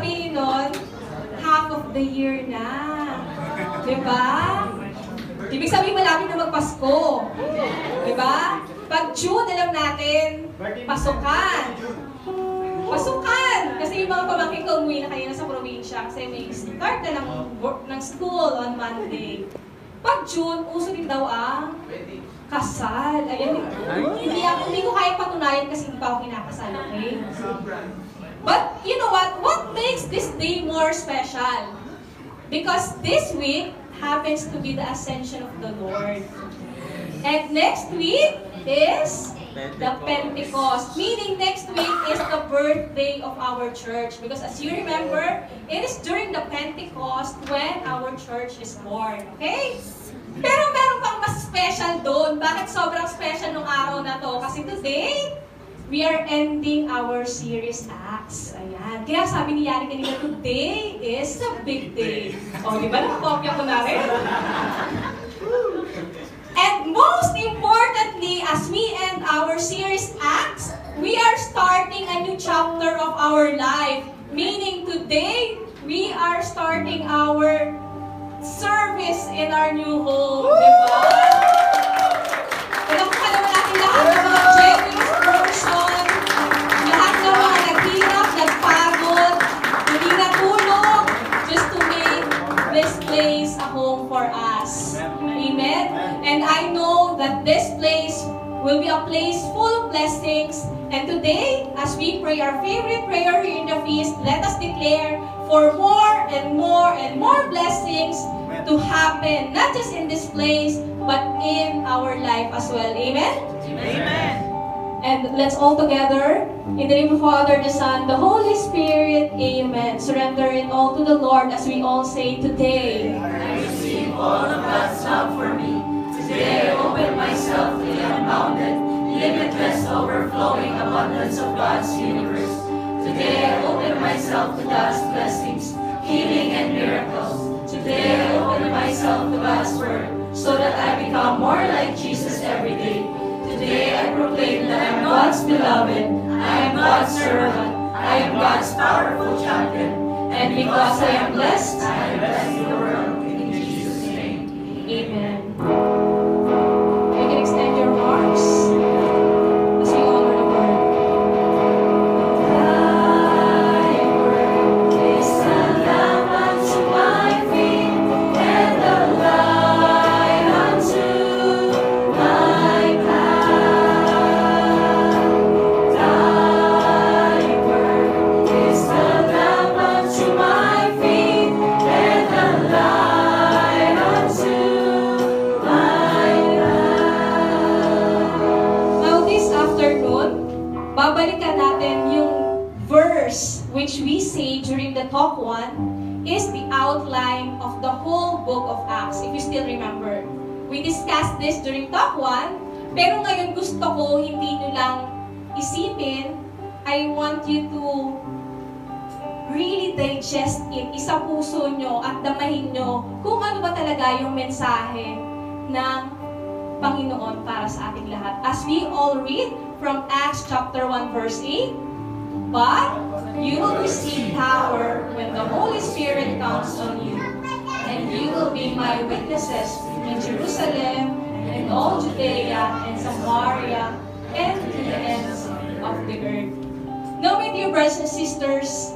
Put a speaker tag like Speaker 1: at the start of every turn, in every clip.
Speaker 1: sabihin nun, half of the year na. Diba? Ibig sabihin malapit na magpasko. Diba? Pag June, alam natin, pasukan. Pasukan! Kasi yung mga pamangkin ko umuwi na kanina sa probinsya kasi may start na ng, ng school on Monday. Pag June, uso din daw ang kasal. Ayan, hindi, ako, hindi ko kaya patunayan kasi hindi pa ako kinakasal, okay? But you know what? What makes this day more special? Because this week happens to be the ascension of the Lord. And next week is the Pentecost. Meaning next week is the birthday of our church. Because as you remember, it is during the Pentecost when our church is born. Okay? Pero meron pang mas special doon. Bakit sobrang special nung araw na to? Kasi today, we are ending our series Acts. Ayan. Kaya sabi ni Yari kanina, today is a big day. O, di ba? Nakakopya ko na rin. And most importantly, as we end our series Acts, we are starting a new chapter of our life. Meaning today, we are starting our service in our new home. Diba? Palakpakan that this place will be a place full of blessings. And today, as we pray our favorite prayer here in the feast, let us declare for more and more and more blessings to happen, not just in this place, but in our life as well. Amen?
Speaker 2: Amen.
Speaker 1: And let's all together, in the name of the Father, the Son, the Holy Spirit, Amen. Surrender it all to the Lord as we all say today.
Speaker 2: I receive all of God's love for me. Today I open myself to the unbounded, limitless, overflowing abundance of God's universe. Today I open myself to God's blessings, healing and miracles. Today I open myself to God's word so that I become more like Jesus every day. Today I proclaim that I am God's beloved, I am God's servant, I am God's powerful champion. And because I am blessed, I bless the world in Jesus' name.
Speaker 1: Amen. But you will receive power when the Holy Spirit comes on you, and you will be my witnesses in Jerusalem and all Judea and Samaria and to the ends of the earth. Now, my dear brothers and sisters,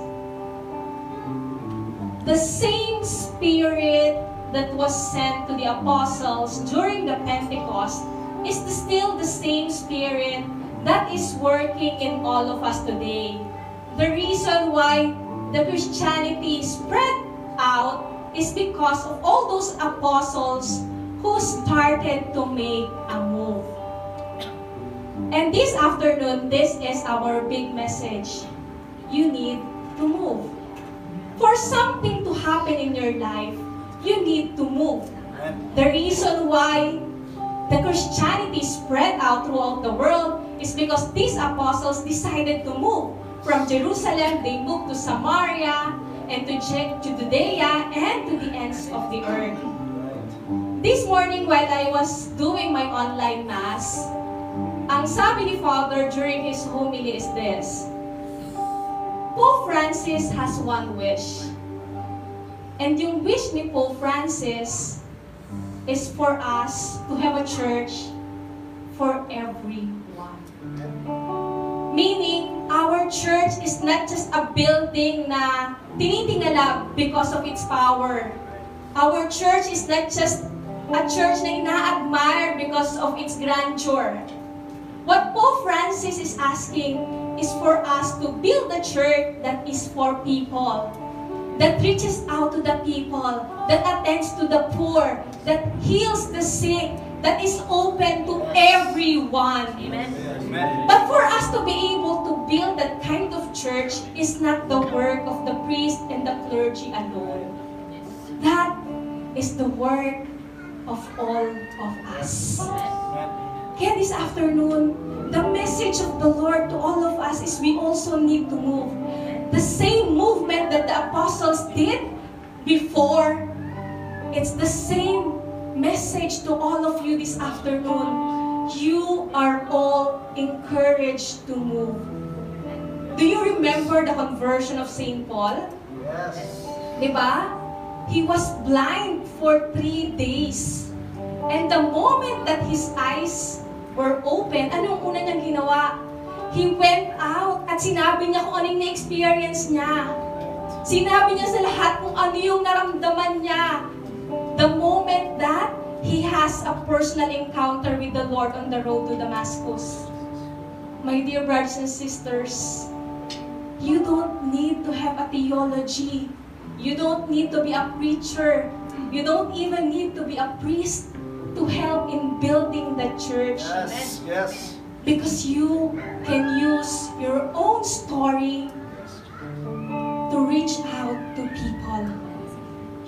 Speaker 1: the same Spirit that was sent to the apostles during the Pentecost is still the same Spirit that is working in all of us today. The reason why the Christianity spread out is because of all those apostles who started to make a move. And this afternoon, this is our big message. You need to move. For something to happen in your life, you need to move. The reason why the Christianity spread out throughout the world is because these apostles decided to move. From Jerusalem, they moved to Samaria, and to Judea, and to the ends of the earth. This morning, while I was doing my online mass, ang sabi ni Father during his homily is this, Pope Francis has one wish. And yung wish ni Pope Francis is for us to have a church for everyone. Meaning, our church is not just a building na tinitingala because of its power. Our church is not just a church na ina-admire because of its grandeur. What Pope Francis is asking is for us to build a church that is for people, that reaches out to the people, that attends to the poor, that heals the sick, that is open to everyone.
Speaker 2: Amen.
Speaker 1: But for us to be able to build that kind of church is not the work of the priest and the clergy alone. That is the work of all of us. Kaya this afternoon, the message of the Lord to all of us is we also need to move. The same movement that the apostles did before, it's the same message to all of you this afternoon. You are all encouraged to move. Do you remember the conversion of St. Paul?
Speaker 3: Yes.
Speaker 1: Di ba? He was blind for three days. And the moment that his eyes were open, anong una niyang ginawa? He went out at sinabi niya kung anong na-experience niya. Sinabi niya sa lahat kung ano yung naramdaman niya. The moment that he has a personal encounter with the Lord on the road to Damascus. My dear brothers and sisters, you don't need to have a theology. You don't need to be a preacher. You don't even need to be a priest to help in building the church.
Speaker 3: Yes. Yes.
Speaker 1: Because you can use your own story to reach out to people.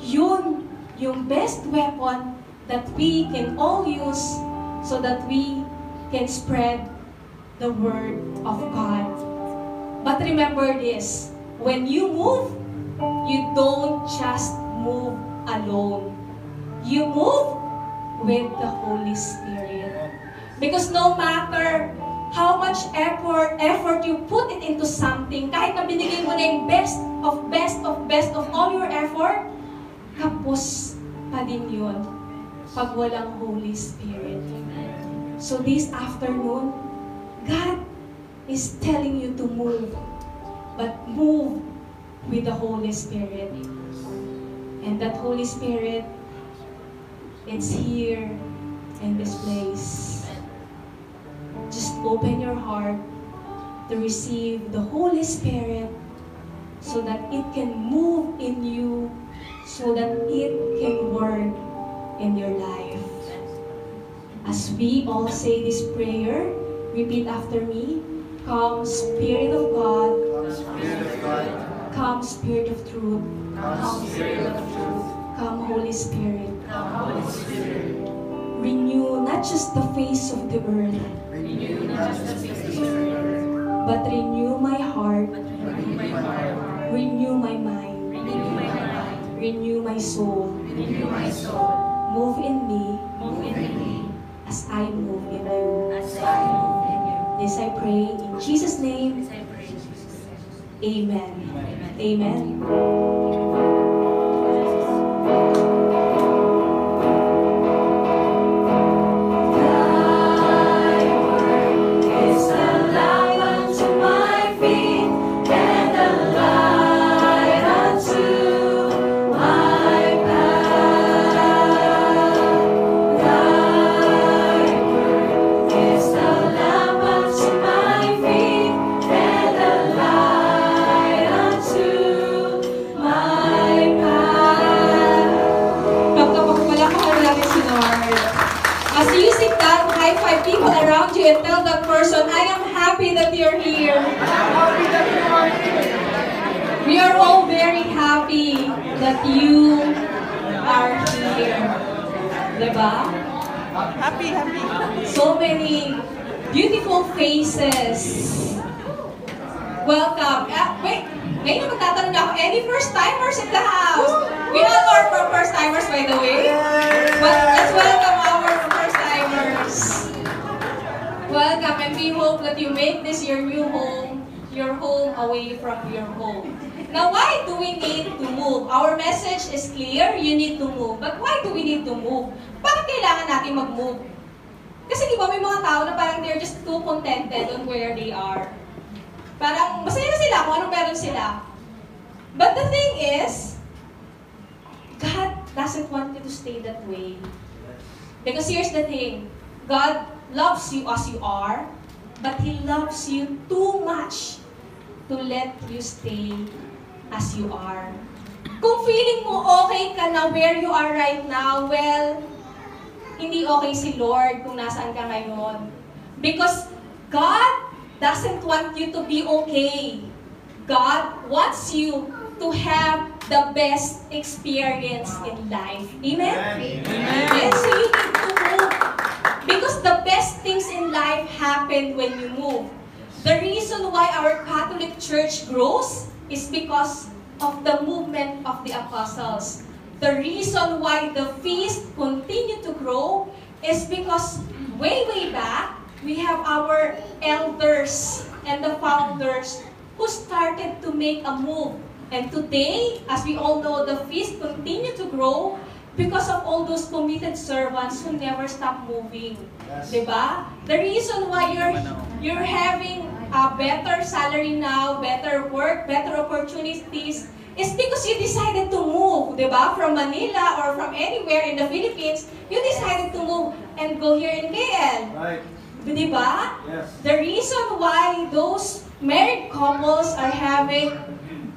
Speaker 1: Yun yung best weapon that we can all use so that we can spread the word of God. But remember this, when you move, you don't just move alone. You move with the Holy Spirit. Because no matter how much effort effort you put it into something, kahit na binigay mo na yung best of best of best of all your effort, kapos pa din yun pag walang Holy Spirit. So this afternoon, God is telling you to move, but move with the Holy Spirit. And that Holy Spirit, it's here in this place. Just open your heart to receive the Holy Spirit so that it can move in you, so that it can work in your life. As we all say this prayer, repeat after me. Come, Spirit of God,
Speaker 3: Come, Spirit of God.
Speaker 1: come, Spirit of truth,
Speaker 3: Come, Spirit of truth.
Speaker 1: come, Holy Spirit.
Speaker 3: Come, Holy Spirit.
Speaker 1: Renew not just the face of the earth,
Speaker 3: Renew not just the face of the earth,
Speaker 1: but renew my heart,
Speaker 3: renew my heart.
Speaker 1: renew my mind,
Speaker 3: Renew my mind.
Speaker 1: renew my soul.
Speaker 3: Renew my soul.
Speaker 1: Move in me
Speaker 3: Move in me
Speaker 1: as I move in you.
Speaker 3: as I move in you.
Speaker 1: This I pray in Jesus' name. Amen. Amen.
Speaker 2: Is
Speaker 1: you and tell that person, I am happy that you're here. We are all very happy that you are here. Diba?
Speaker 4: Happy, happy.
Speaker 1: So many beautiful faces. Welcome. Ah, wait, ngayon na magtatanong na ako, any first-timers in the house? We all are for first-timers, by the way. But let's welcome our Welcome and that you make this your new home, your home away from your home. Now, why do we need to move? Our message is clear, you need to move. But why do we need to move? Bakit kailangan natin mag-move? Kasi di ba may mga tao na parang they're just too contented on where they are. Parang masaya na sila kung anong meron sila. But the thing is, God doesn't want you to stay that way. Because here's the thing, God loves you as you are, but He loves you too much to let you stay as you are. Kung feeling mo okay ka na where you are right now, well, hindi okay si Lord kung nasaan ka ngayon. Because God doesn't want you to be okay. God wants you to have the best experience in life. Amen? Amen. So you need to move. Because the best things in life happen when you move. The reason why our Catholic Church grows is because of the movement of the apostles. The reason why the feast continue to grow is because way, way back, we have our elders and the founders who started to make a move. And today, as we all know, the feast continue to grow because of all those committed servants who never stop moving. Diba? The reason why you're you're having a better salary now, better work, better opportunities is because you decided to move, diba? From Manila or from anywhere in the Philippines, you decided to move and go here in KL.
Speaker 5: Right.
Speaker 1: Diba?
Speaker 5: Yes.
Speaker 1: The reason why those married couples are having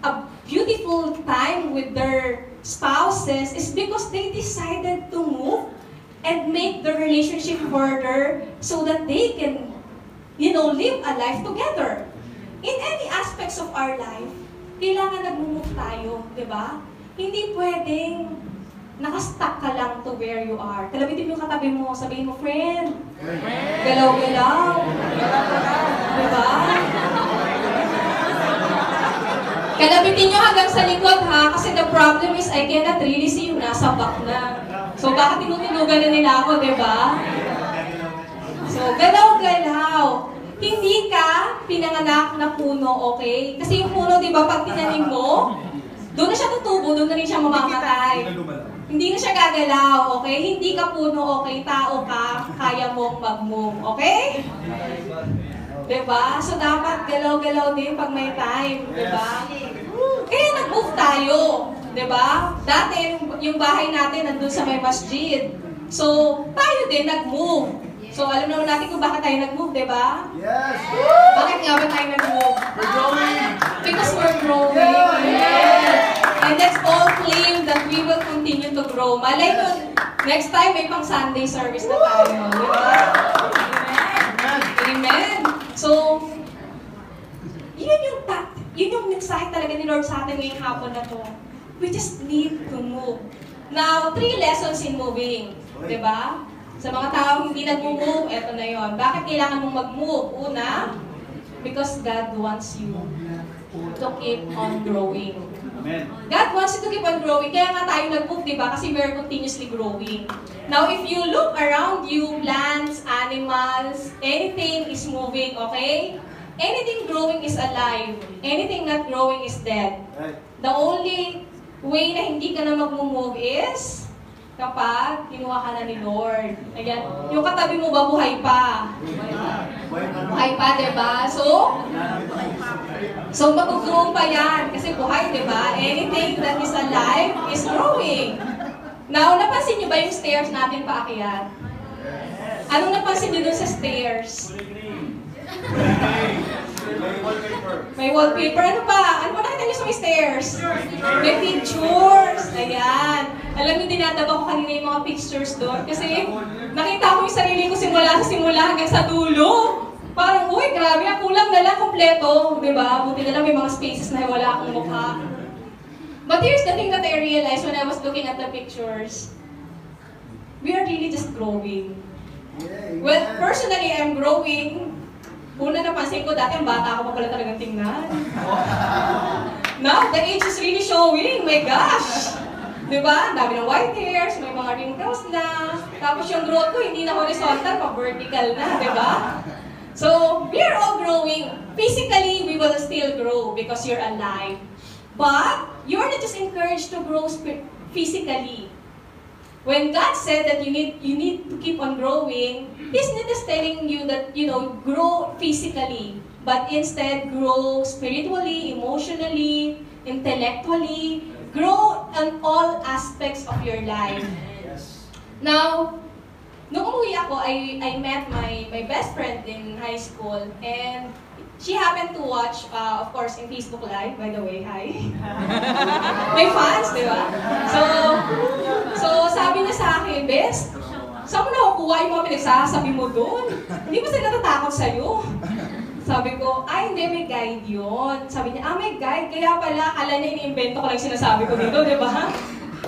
Speaker 1: a beautiful time with their spouses is because they decided to move and make the relationship further so that they can, you know, live a life together. In any aspects of our life, kailangan nag-move tayo, di ba? Hindi pwedeng nakastuck ka lang to where you are. Kalabitin mo katabi mo, sabihin mo, friend, galaw-galaw. Di ba? Kalabitin nyo hanggang sa likod ha, kasi the problem is I cannot really see yung nasa back na. So baka tinutinugan na nila ako, di ba? So, galaw-galaw. Hindi ka pinanganak na puno, okay? Kasi yung puno, di ba, pag tinanim mo, doon na siya tutubo, doon na rin siya mamamatay. Hindi na siya gagalaw, okay? Hindi ka puno, okay? Tao ka, kaya mong mag-move, okay? Diba? So, dapat galaw-galaw din pag may time, diba? Kaya nag-move tayo, diba? Dati, yung, yung bahay natin nandun sa may masjid. So, tayo din nag-move. So, alam naman natin kung bakit tayo nag-move, diba?
Speaker 5: Yes.
Speaker 1: Bakit nga ba tayo nag-move?
Speaker 5: We're growing.
Speaker 1: Because we're growing. Yes. And let's all claim that we will continue to grow. Malay mo, next time may pang Sunday service na tayo. Di ba? Amen. Amen. So, yun yung ta- yun yung mensahe talaga ni Lord sa atin ngayong hapon na to. We just need to move. Now, three lessons in moving. Di ba? Sa mga taong hindi nag-move, eto na yon. Bakit kailangan mong mag-move? Una, because God wants you to keep on growing.
Speaker 5: Amen.
Speaker 1: God wants you to keep on growing. Kaya nga tayo nag-move, di ba? Kasi we're continuously growing. Now, if you look around you, plants, animals, anything is moving, okay? Anything growing is alive. Anything not growing is dead. The only way na hindi ka na mag-move is kapag kinuha ka na ni Lord. Ayan. Yung katabi mo ba buhay pa? Buhay pa, di ba? So, So, mag-grow pa yan. Kasi buhay, di ba? Anything that is alive is growing. Now, napansin niyo ba yung stairs natin paakyat? Anong napansin niyo dun sa stairs? May wallpaper. Ano pa? Ano pa nakita niyo sa may stairs? May pictures. Ayan. Alam niyo, dinadaba ko kanina yung mga pictures doon. Kasi nakita ko yung sarili ko simula sa simula hanggang sa dulo. Parang, uy, grabe, ang kulang na lang kompleto. Di ba? Buti na lang may mga spaces na wala akong mukha. But here's the thing that I realized when I was looking at the pictures. We are really just growing. Well, personally, I'm growing. Una napansin ko, dati ang bata ako pa pala talagang tingnan. Now, the age is really showing. My gosh! Di ba? Ang dami ng white hairs, may mga wrinkles na. Tapos yung growth ko, hindi na horizontal, pa vertical na, di ba? So, we are all growing. Physically, we will still grow because you're alive. But, you're not just encouraged to grow physically. When God said that you need you need to keep on growing, He's not just telling you that, you know, grow physically, but instead grow spiritually, emotionally, intellectually, grow on all aspects of your life. Now, nung umuwi ako, I, I met my, my best friend in high school and she happened to watch, uh, of course, in Facebook Live, by the way, hi. May fans, di ba? So, so sabi niya sa akin, Best, saan mo nakukuha yung mga pinagsasabi mo doon? Hindi ba sila natatakot sa'yo? Sabi ko, ay hindi, may guide yun. Sabi niya, ah, may guide. Kaya pala, akala niya iniimbento ko lang sinasabi ko dito, di ba?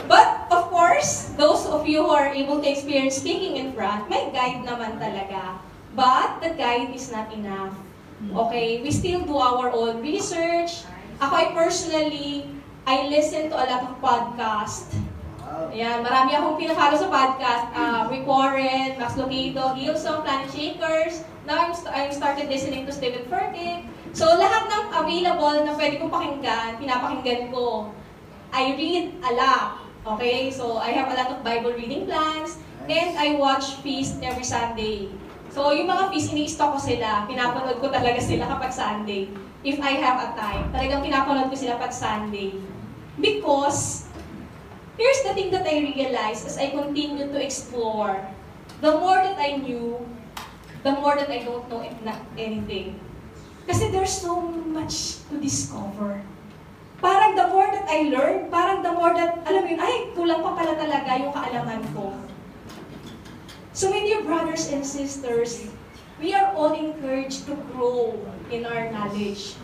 Speaker 1: But, of course, those of you who are able to experience speaking in front, may guide naman talaga. But, the guide is not enough. Okay? We still do our own research. Ako, I personally, I listen to a lot of podcasts. Ayan, marami akong pinafollow sa podcast. Uh, Rick Warren, Max Lucado, Hillsong, Planet Shakers. Now, I'm, st- I'm started listening to Stephen Furtick. So, lahat ng available na pwede kong pakinggan, pinapakinggan ko. I read a lot. Okay? So, I have a lot of Bible reading plans. And I watch Feast every Sunday. So, yung mga feast, ini-stock ko sila. Pinapanood ko talaga sila kapag Sunday. If I have a time. Talagang pinapanood ko sila pag Sunday. Because, here's the thing that I realized as I continue to explore. The more that I knew, the more that I don't know anything. Kasi there's so much to discover. Parang the more that I learn, parang the more that, alam mo yun, ay, kulang pa pala talaga yung kaalaman ko. So my dear brothers and sisters, we are all encouraged to grow in our knowledge.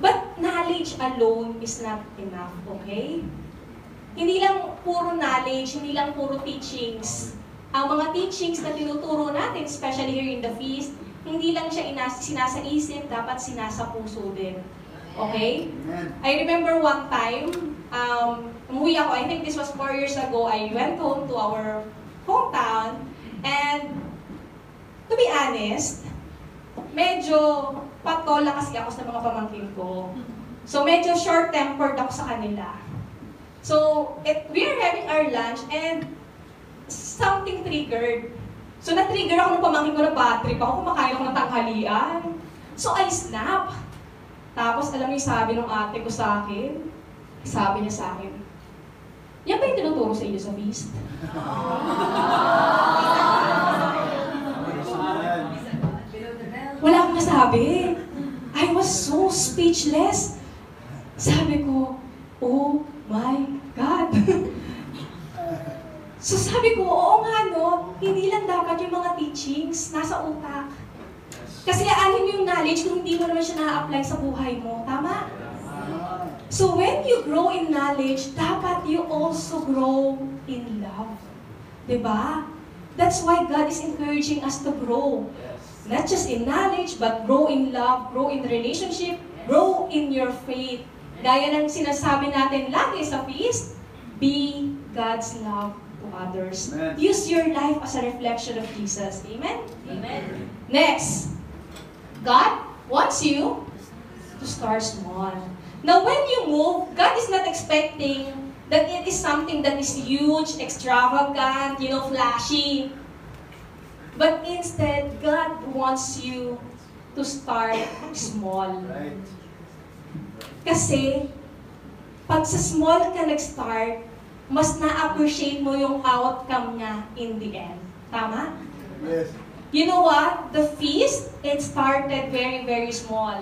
Speaker 1: But knowledge alone is not enough, okay? Hindi lang puro knowledge, hindi lang puro teachings. Ang mga teachings na tinuturo natin, especially here in the feast, hindi lang siya inas sinasaisip, dapat sinasa puso din. Okay? I remember one time, um, umuwi ako, I think this was four years ago, I went home to our hometown, and to be honest, medyo patola kasi ako sa mga pamangkin ko. So medyo short-tempered ako sa kanila. So, it, we are having our lunch and something triggered. So, na-trigger ako ng pamangkin ko na bad trip ako, kumakain ako ng tanghalian. So, I snap. Tapos, alam niyo sabi ng ate ko sa akin? Sabi niya sa akin, yan ba yung tinuturo sa inyo sa feast? Wala akong nasabi. I was so speechless. Sabi ko, oh my God. so sabi ko, oo nga no, hindi lang dapat yung mga teachings nasa utak. Kasi alim yung knowledge kung hindi mo naman siya na-apply sa buhay mo. Tama? So when you grow in knowledge, dapat you also grow in love. ba? That's why God is encouraging us to grow. Not just in knowledge, but grow in love, grow in relationship, grow in your faith. Gaya ng sinasabi natin lagi sa feast, be God's love to others.
Speaker 2: Amen.
Speaker 1: Use your life as a reflection of Jesus. Amen?
Speaker 3: Amen.
Speaker 1: Next, God wants you to start small. Now, when you move, God is not expecting that it is something that is huge, extravagant, you know, flashy. But instead, God wants you to start small.
Speaker 2: Right.
Speaker 1: Kasi, pag sa small ka nag-start, mas na-appreciate mo yung outcome niya in the end. Tama?
Speaker 2: Yes.
Speaker 1: You know what? The feast, it started very, very small.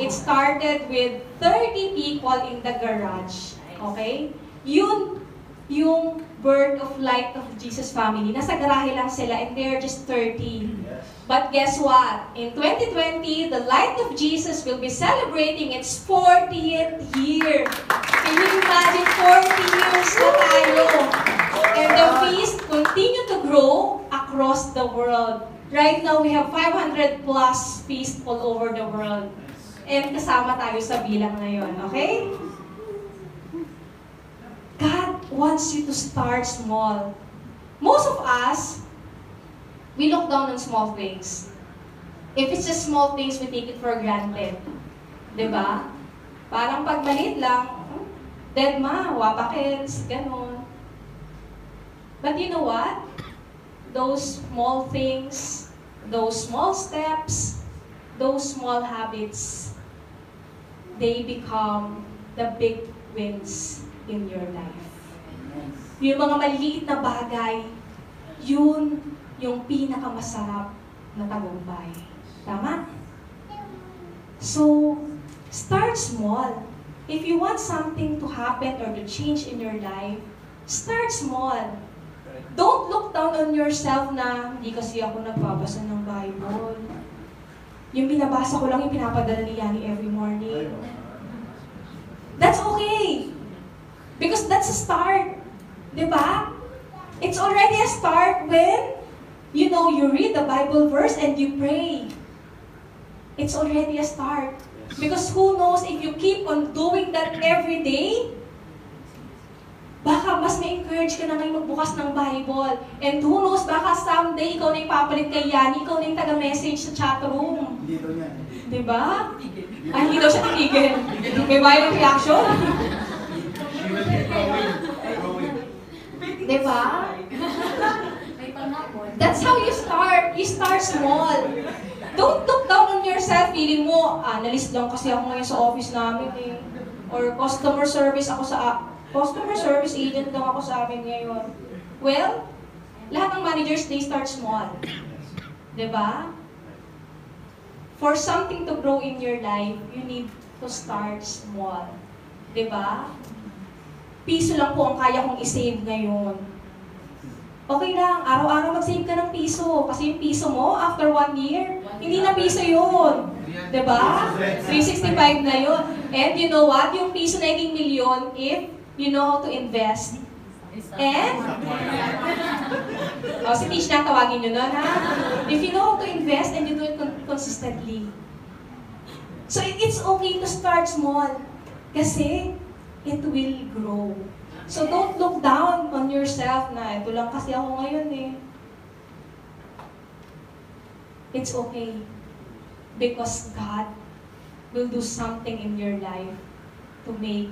Speaker 1: It started with 30 people in the garage. Okay? Yun, yung birth of light of Jesus family. Nasa garahe lang sila and they're just 30.
Speaker 2: Yes.
Speaker 1: But guess what? In 2020, the light of Jesus will be celebrating its 40th year. Can you imagine 40 years na tayo? And the feast continue to grow across the world. Right now, we have 500 plus feasts all over the world. And kasama tayo sa bilang na yun, okay? God wants you to start small. Most of us, we look down on small things. If it's just small things, we take it for granted. ba? Parang pag maliit lang, "Hmm, dead ma, wapakits, ganon. But you know what? Those small things, those small steps, those small habits, they become the big wins in your life. Yung mga maliliit na bagay, yun yung pinakamasarap na tagumpay. Tama? So, start small. If you want something to happen or to change in your life, start small. Don't look down on yourself na hindi kasi ako nagbabasa ng Bible. Yung binabasa ko lang yung pinapadala ni Yani every morning. That's okay. Because that's a start. Diba? It's already a start when, you know, you read the Bible verse and you pray. It's already a start. Because who knows if you keep on doing that every day, baka mas may-encourage ka na ngayon magbukas ng Bible. And who knows, baka someday ikaw na yung papalit kay Yani, ikaw na yung taga-message sa chat room.
Speaker 5: Dito niya.
Speaker 1: Diba? Ay, hindi daw siya titigil. May violent reaction. Diba? That's how you start. You start small. Don't look down on yourself. Feeling mo, analyst lang kasi ako ngayon sa office namin eh. Or customer service ako sa... Customer service agent lang ako sa amin ngayon. Well, lahat ng managers, they start small. ba? For something to grow in your life, you need to start small. ba? Piso lang po ang kaya kong isave ngayon. Okay lang, araw-araw mag-save ka ng piso. Kasi yung piso mo, after one year, hindi na piso yun. 'Di ba? 365 na yun. And you know what? Yung piso na naging milyon, if you know how to invest. And, oh, si Tish na tawagin nyo nun, ha? If you know how to invest and you do it con- consistently. So, it- it's okay to start small. Kasi, it will grow. So, don't look down on yourself na, ito lang kasi ako ngayon eh. It's okay. Because God will do something in your life to make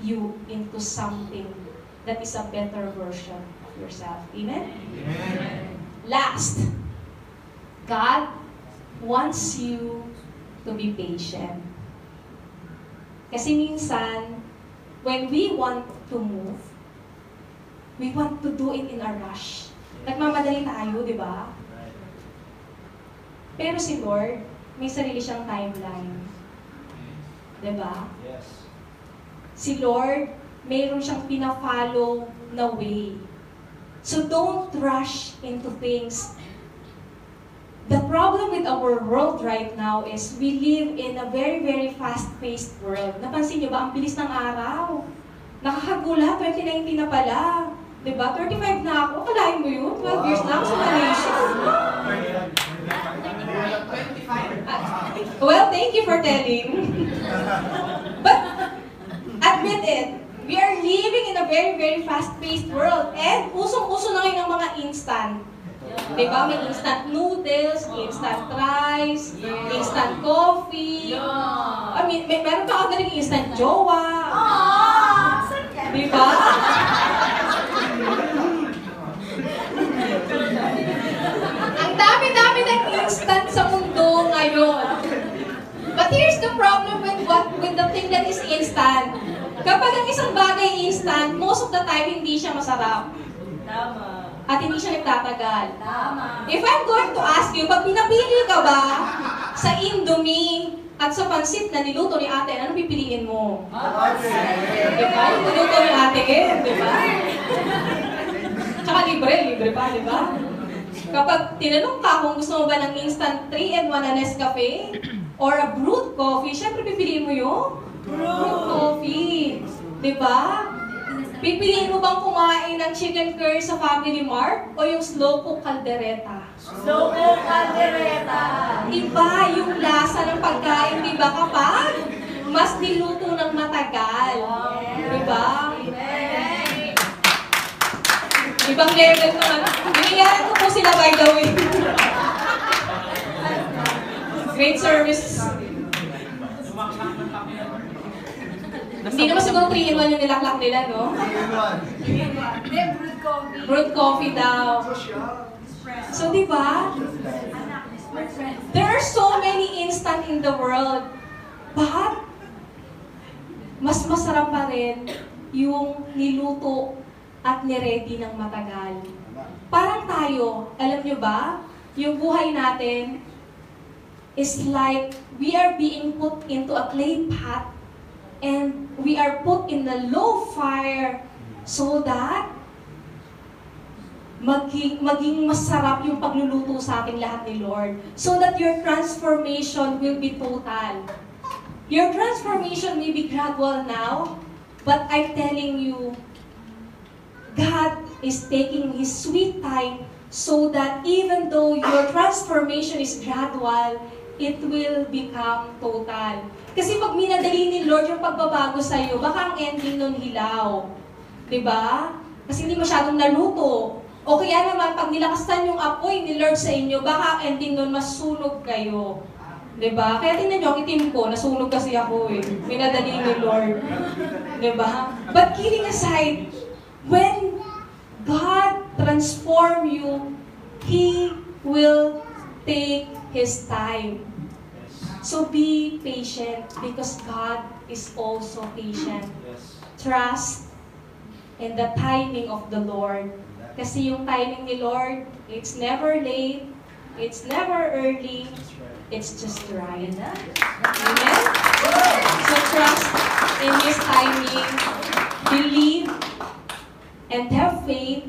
Speaker 1: you into something that is a better version of yourself. Amen? Last, God wants you to be patient. Kasi minsan, when we want to move, we want to do it in a rush. Nagmamadali tayo, di ba? Pero si Lord, may sarili siyang timeline. Di ba?
Speaker 5: Yes.
Speaker 1: Si Lord, mayroon siyang pina-follow na way. So don't rush into things. The problem with our world right now is we live in a very, very fast-paced world. Napansin niyo ba, ang bilis ng araw. Nakakagula, 2019 na pala. Diba? 35 na ako. Akalain mo yun? 12 years na ako sa Malaysia. Well, thank you for telling. But admit it, we are living in a very, very fast-paced world. And usong-uso na ngayon ang mga instant. Di ba? May instant noodles, instant rice, instant coffee. I mean, may, meron pa ako galing instant jowa. Di ba? Ang dami-dami ng instant sa mundo ngayon. But here's the problem with what with the thing that is instant. Kapag ang isang bagay instant, most of the time hindi siya masarap.
Speaker 3: Tama.
Speaker 1: At hindi siya nagtatagal.
Speaker 3: Tama.
Speaker 1: If I'm going to ask you, pag pinapili ka ba sa Indomie at sa pansit na niluto ni ate, ano pipiliin mo? Di ba? Yung niluto ni ate eh, di ba? Tsaka libre, libre pa, di ba? Kapag tinanong ka kung gusto mo ba ng instant 3 and 1 na Nescafe or a brewed coffee, syempre pipiliin mo yung brewed coffee. Di ba? Pipiliin mo bang kumain ng chicken curry sa Family Mart o yung slow cook caldereta?
Speaker 3: Slow mo, kaldereta.
Speaker 1: Iba yung lasa ng pagkain, di ba kapag mas niluto ng matagal. Di ba? Ibang level ko na. Biniyaran ko po sila by the way. Great service. Hindi naman siguro 3 in 1 yung nilaklak nila, no?
Speaker 3: Hindi, brewed coffee.
Speaker 1: Brewed coffee daw. So, di ba? There are so many instant in the world. But, mas masarap pa rin yung niluto at niready ng matagal. Parang tayo, alam nyo ba, yung buhay natin is like we are being put into a clay pot and we are put in the low fire so that maging, maging masarap yung pagluluto sa akin lahat ni Lord. So that your transformation will be total. Your transformation may be gradual now, but I'm telling you, God is taking His sweet time so that even though your transformation is gradual, it will become total. Kasi pag minadali ni Lord yung pagbabago sa iyo, baka ang ending nun hilaw. ba? Kasi hindi masyadong naluto. O kaya naman, pag nilakasan yung apoy ni Lord sa inyo, baka ang ending nun masunog kayo. ba? Kaya tingnan niyo, ang itim ko, nasunog kasi ako eh. Minadali ni Lord. ba? But kidding aside, when God transform you, He will take His time. So be patient because God is also patient. Trust in the timing of the Lord. Kasi yung timing ni Lord, it's never late, it's never early, it's just right. Amen? So trust in His timing, believe, and have faith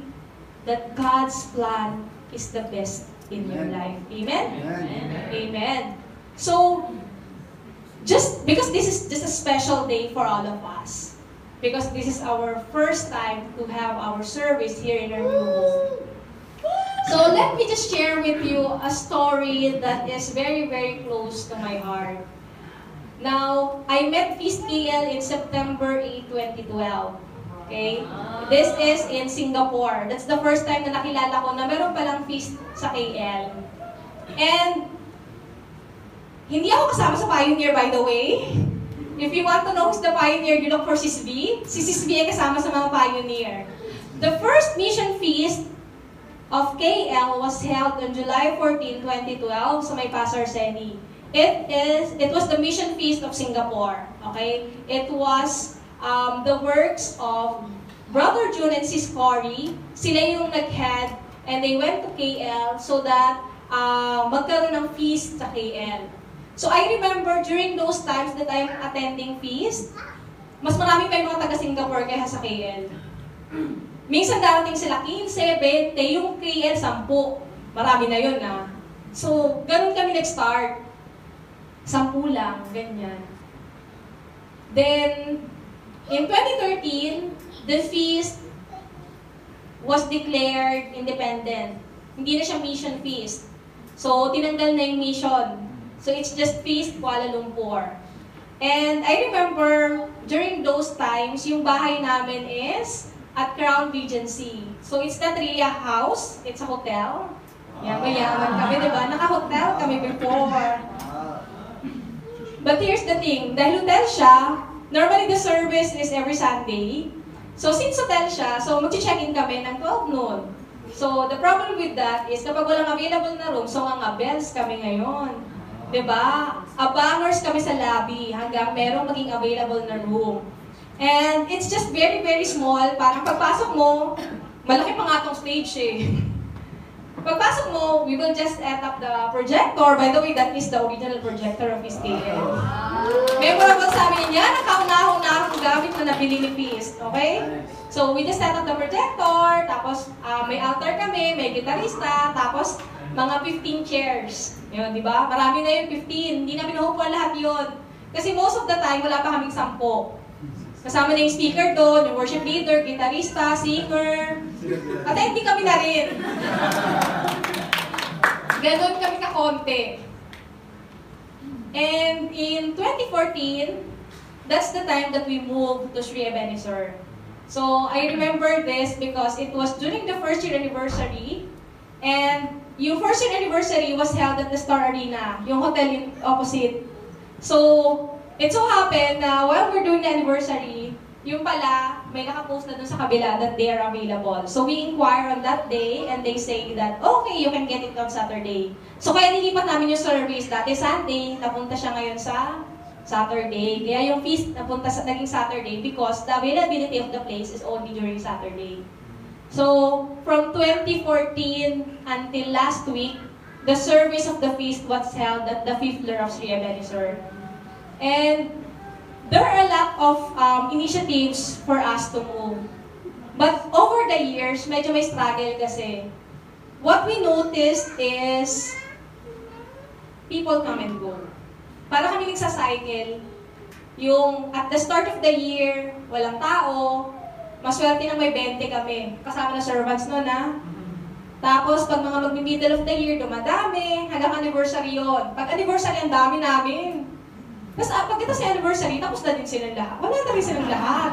Speaker 1: that God's plan is the best in your life. Amen? Amen. So, just because this is just a special day for all of us, because this is our first time to have our service here in our new home. So let me just share with you a story that is very, very close to my heart. Now, I met Feast KL in September 8, 2012. Okay? This is in Singapore. That's the first time na nakilala ko na meron palang feast sa KL. And hindi ako kasama sa Pioneer, by the way. If you want to know who's the Pioneer, you look for Sis V. Si Sis V ay kasama sa mga Pioneer. The first mission feast of KL was held on July 14, 2012 sa may Pasar Seni. It is it was the mission feast of Singapore. Okay? It was um, the works of Brother June and Sis Cory. Sila yung nag-head and they went to KL so that uh, magkaroon ng feast sa KL. So I remember during those times that I'm attending feast, mas marami pa yung mga taga-Singapore kaya sa KL. Minsan darating sila 15, 20, yung KL 10. Marami na yun ah. So, ganun kami nag-start. 10 lang, ganyan. Then, in 2013, the feast was declared independent. Hindi na siya mission feast. So, tinanggal na yung mission. So, it's just feast Kuala Lumpur. And I remember, during those times, yung bahay namin is at Crown Regency. So, it's not really a house, it's a hotel. Yan, mayaman kami, di ba? Naka-hotel kami before. But here's the thing, dahil hotel siya, normally the service is every Sunday. So since hotel siya, so mag-check-in kami ng 12 noon. So the problem with that is kapag walang available na room, so nga bells kami ngayon. 'Di ba? Abangers kami sa lobby hanggang merong maging available na room. And it's just very, very small. Parang pagpasok mo, malaki pa nga tong stage eh. Pagpasok mo, we will just set up the projector. By the way, that is the original projector of Feast KL. Memorable sa amin yan, ang kaunahon-nahong gamit na nabili ni Feast. Okay? So, we just set up the projector, tapos ah, may altar kami, may gitarista, tapos mga 15 chairs. Yun, di ba? Marami na yun, 15. Hindi namin nahupuan lahat yun. Kasi most of the time, wala pa kaming sampo. Kasama na yung speaker doon, yung worship leader, gitarista, singer. At hindi kami na rin. Ganon kami ka-konti. And in 2014, that's the time that we moved to Sri Ebenezer. So I remember this because it was during the first year anniversary and yung first year anniversary was held at the Star Arena, yung hotel in opposite. So, it so happened na while we're doing the anniversary, yung pala, may nakapost na dun sa kabila that they are available. So we inquire on that day and they say that, okay, you can get it on Saturday. So kaya nilipat namin yung service. Dati Sunday, napunta siya ngayon sa Saturday. Kaya yung feast napunta sa naging Saturday because the availability of the place is only during Saturday. So, from 2014 until last week, the service of the feast was held at the fifth floor of Sri Ebenezer. And there are a lot of um, initiatives for us to move. But over the years, medyo may struggle kasi. What we noticed is people come and go. Para kami nagsa-cycle. Yung at the start of the year, walang tao, maswerte na may 20 kami. Kasama na servants noon ha. Tapos, pag mga mag-middle of the year, dumadami. Hanggang anniversary yon. Pag anniversary, ang dami namin. Tapos, ah, pagkita sa anniversary, tapos na din silang lahat. Wala na rin silang lahat.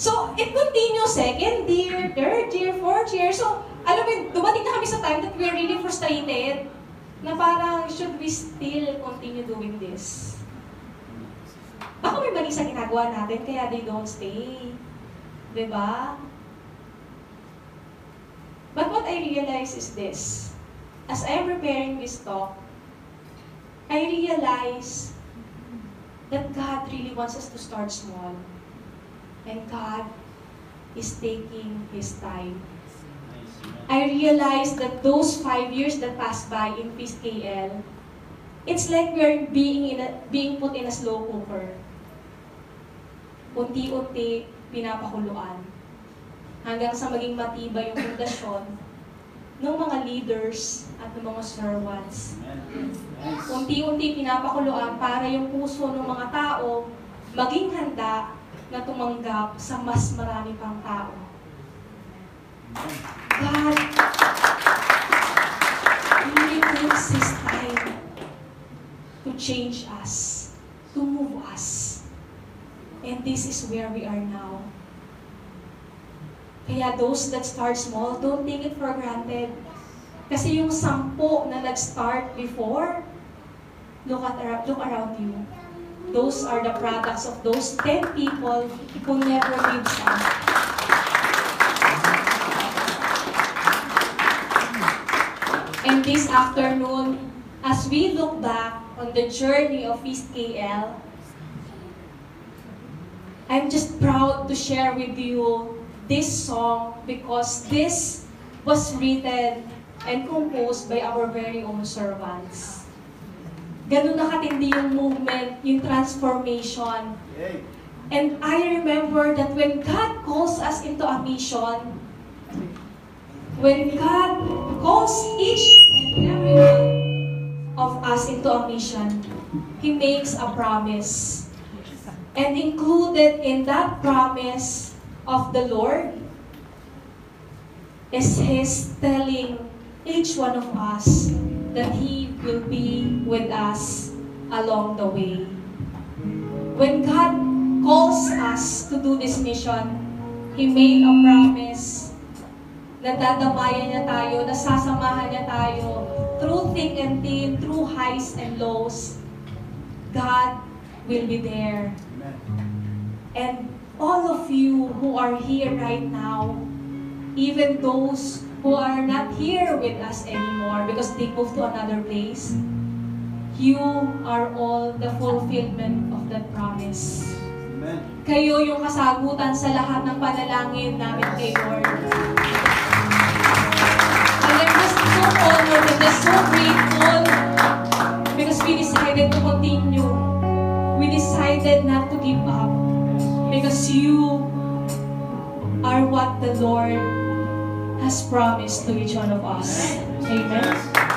Speaker 1: So, it continues second year, third year, fourth year. So, alam mo, dumating na kami sa time that we're really frustrated na parang, should we still continue doing this? Baka may mali sa ginagawa natin, kaya they don't stay. 'Di ba? But what I realize is this. As I am preparing this talk, I realize that God really wants us to start small. And God is taking His time. I realized that those five years that passed by in Peace KL, it's like we're being, in a, being put in a slow cooker. Unti-unti, pinapakuluan. Hanggang sa maging matibay yung pundasyon ng mga leaders at ng mga servants. Unti-unti pinapakuluan para yung puso ng mga tao maging handa na tumanggap sa mas marami pang tao. God really takes His time to change us, to move us. And this is where we are now. Kaya those that start small, don't take it for granted. Kasi yung sampo na nag-start before, look at look around you. Those are the products of those 10 people who never gives up. And this afternoon, as we look back on the journey of East KL, I'm just proud to share with you this song because this was written and composed by our very own servants. Ganun na katindi yung movement, yung transformation. And I remember that when God calls us into a mission, when God calls each and every one of us into a mission, He makes a promise. And included in that promise of the Lord is His telling each one of us that He will be with us along the way. When God calls us to do this mission, He made a promise na dadamayan niya tayo, na sasamahan niya tayo through thick and thin, through highs and lows. God will be there. And all of you who are here right now, even those who are not here with us anymore because they moved to another place, you are all the fulfillment of that promise.
Speaker 5: Amen.
Speaker 1: Kayo yung kasagutan sa lahat ng panalangin namin kay Lord. And I'm what the Lord has promised to each one of us. Amen.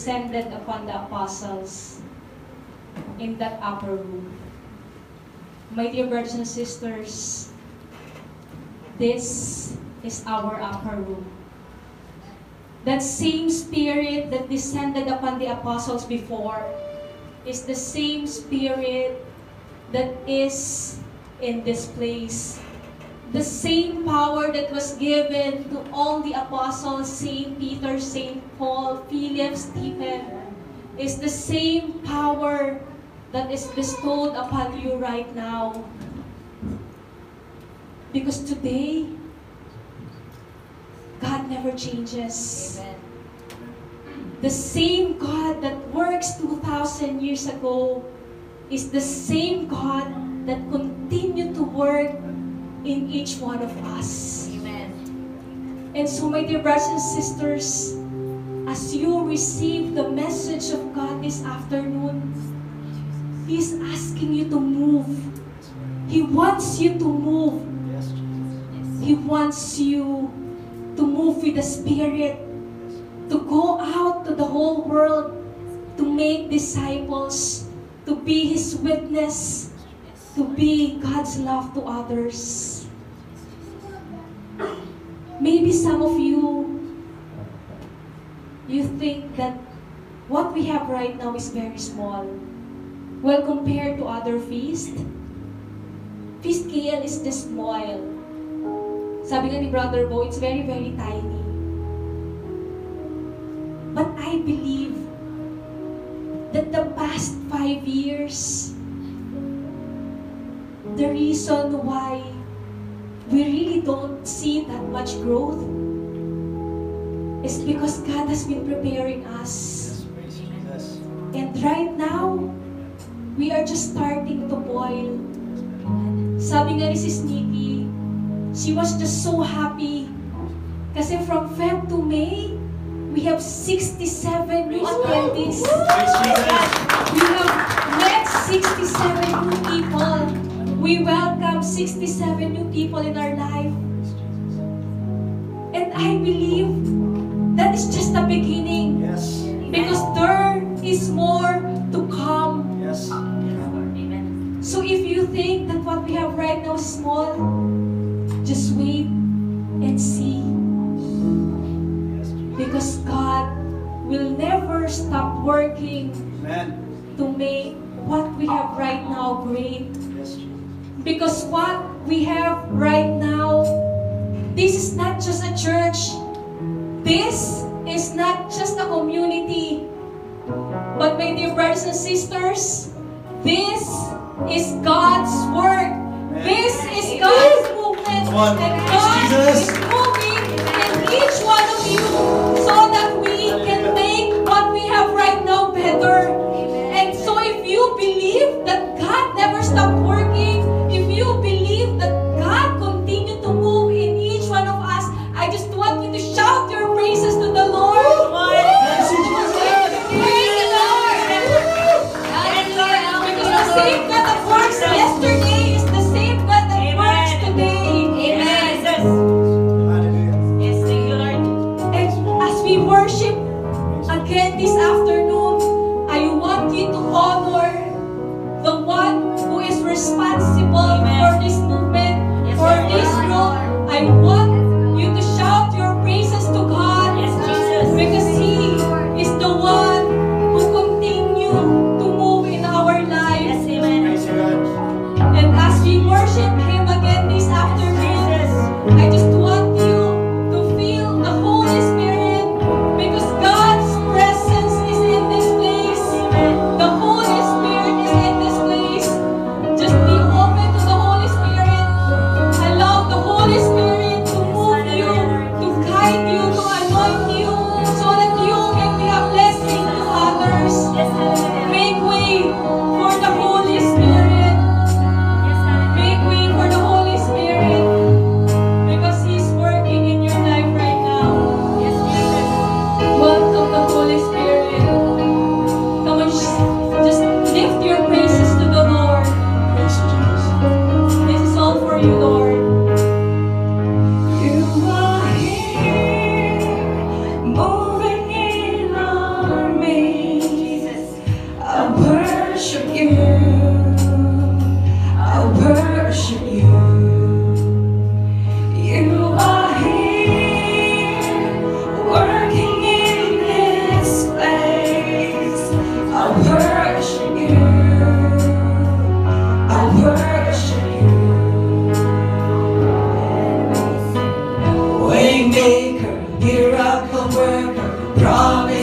Speaker 1: Descended upon the apostles in that upper room. My dear brothers and sisters, this is our upper room. That same spirit that descended upon the apostles before is the same spirit that is in this place. The same power that was given to all the apostles, Saint Peter, Saint Paul, Philip, Stephen, is the same power that is bestowed upon you right now. Because today, God never changes. The same God that works 2,000 years ago is the same God that continue to work in each one of us. Amen. And so, my dear brothers and sisters, as you receive the message of God this afternoon, He's asking you to move. He wants you to move.
Speaker 5: Yes, Jesus.
Speaker 1: He wants you to move with the Spirit, to go out to the whole world, to make disciples, to be His witness, to be God's love to others. Maybe some of you, you think that what we have right now is very small. Well, compared to other feast, Feast KL is just small. Sabi nga ni Brother Bo, it's very, very tiny. But I believe that the past five years, the reason why we really don't see that much growth is because God has been preparing us. And right now, we are just starting to boil. Sabi nga ni Sis Nikki, she was just so happy. Kasi from Feb to May, we have 67 new attendees. We have met 67 new people. We welcome 67 new people in our life. And I believe that is just the beginning.
Speaker 5: Yes.
Speaker 1: Because there is more to come.
Speaker 5: Yes.
Speaker 1: So if you think that what we have right now is small, just wait and see.
Speaker 5: Yes,
Speaker 1: Because God will never stop working
Speaker 5: Amen.
Speaker 1: to make what we have right now great. Because what we have right now, this is not just a church. This is not just a community. But my dear brothers and sisters, this is God's work. This is God's movement. And God is moving in each one of you so that we
Speaker 2: worker, promise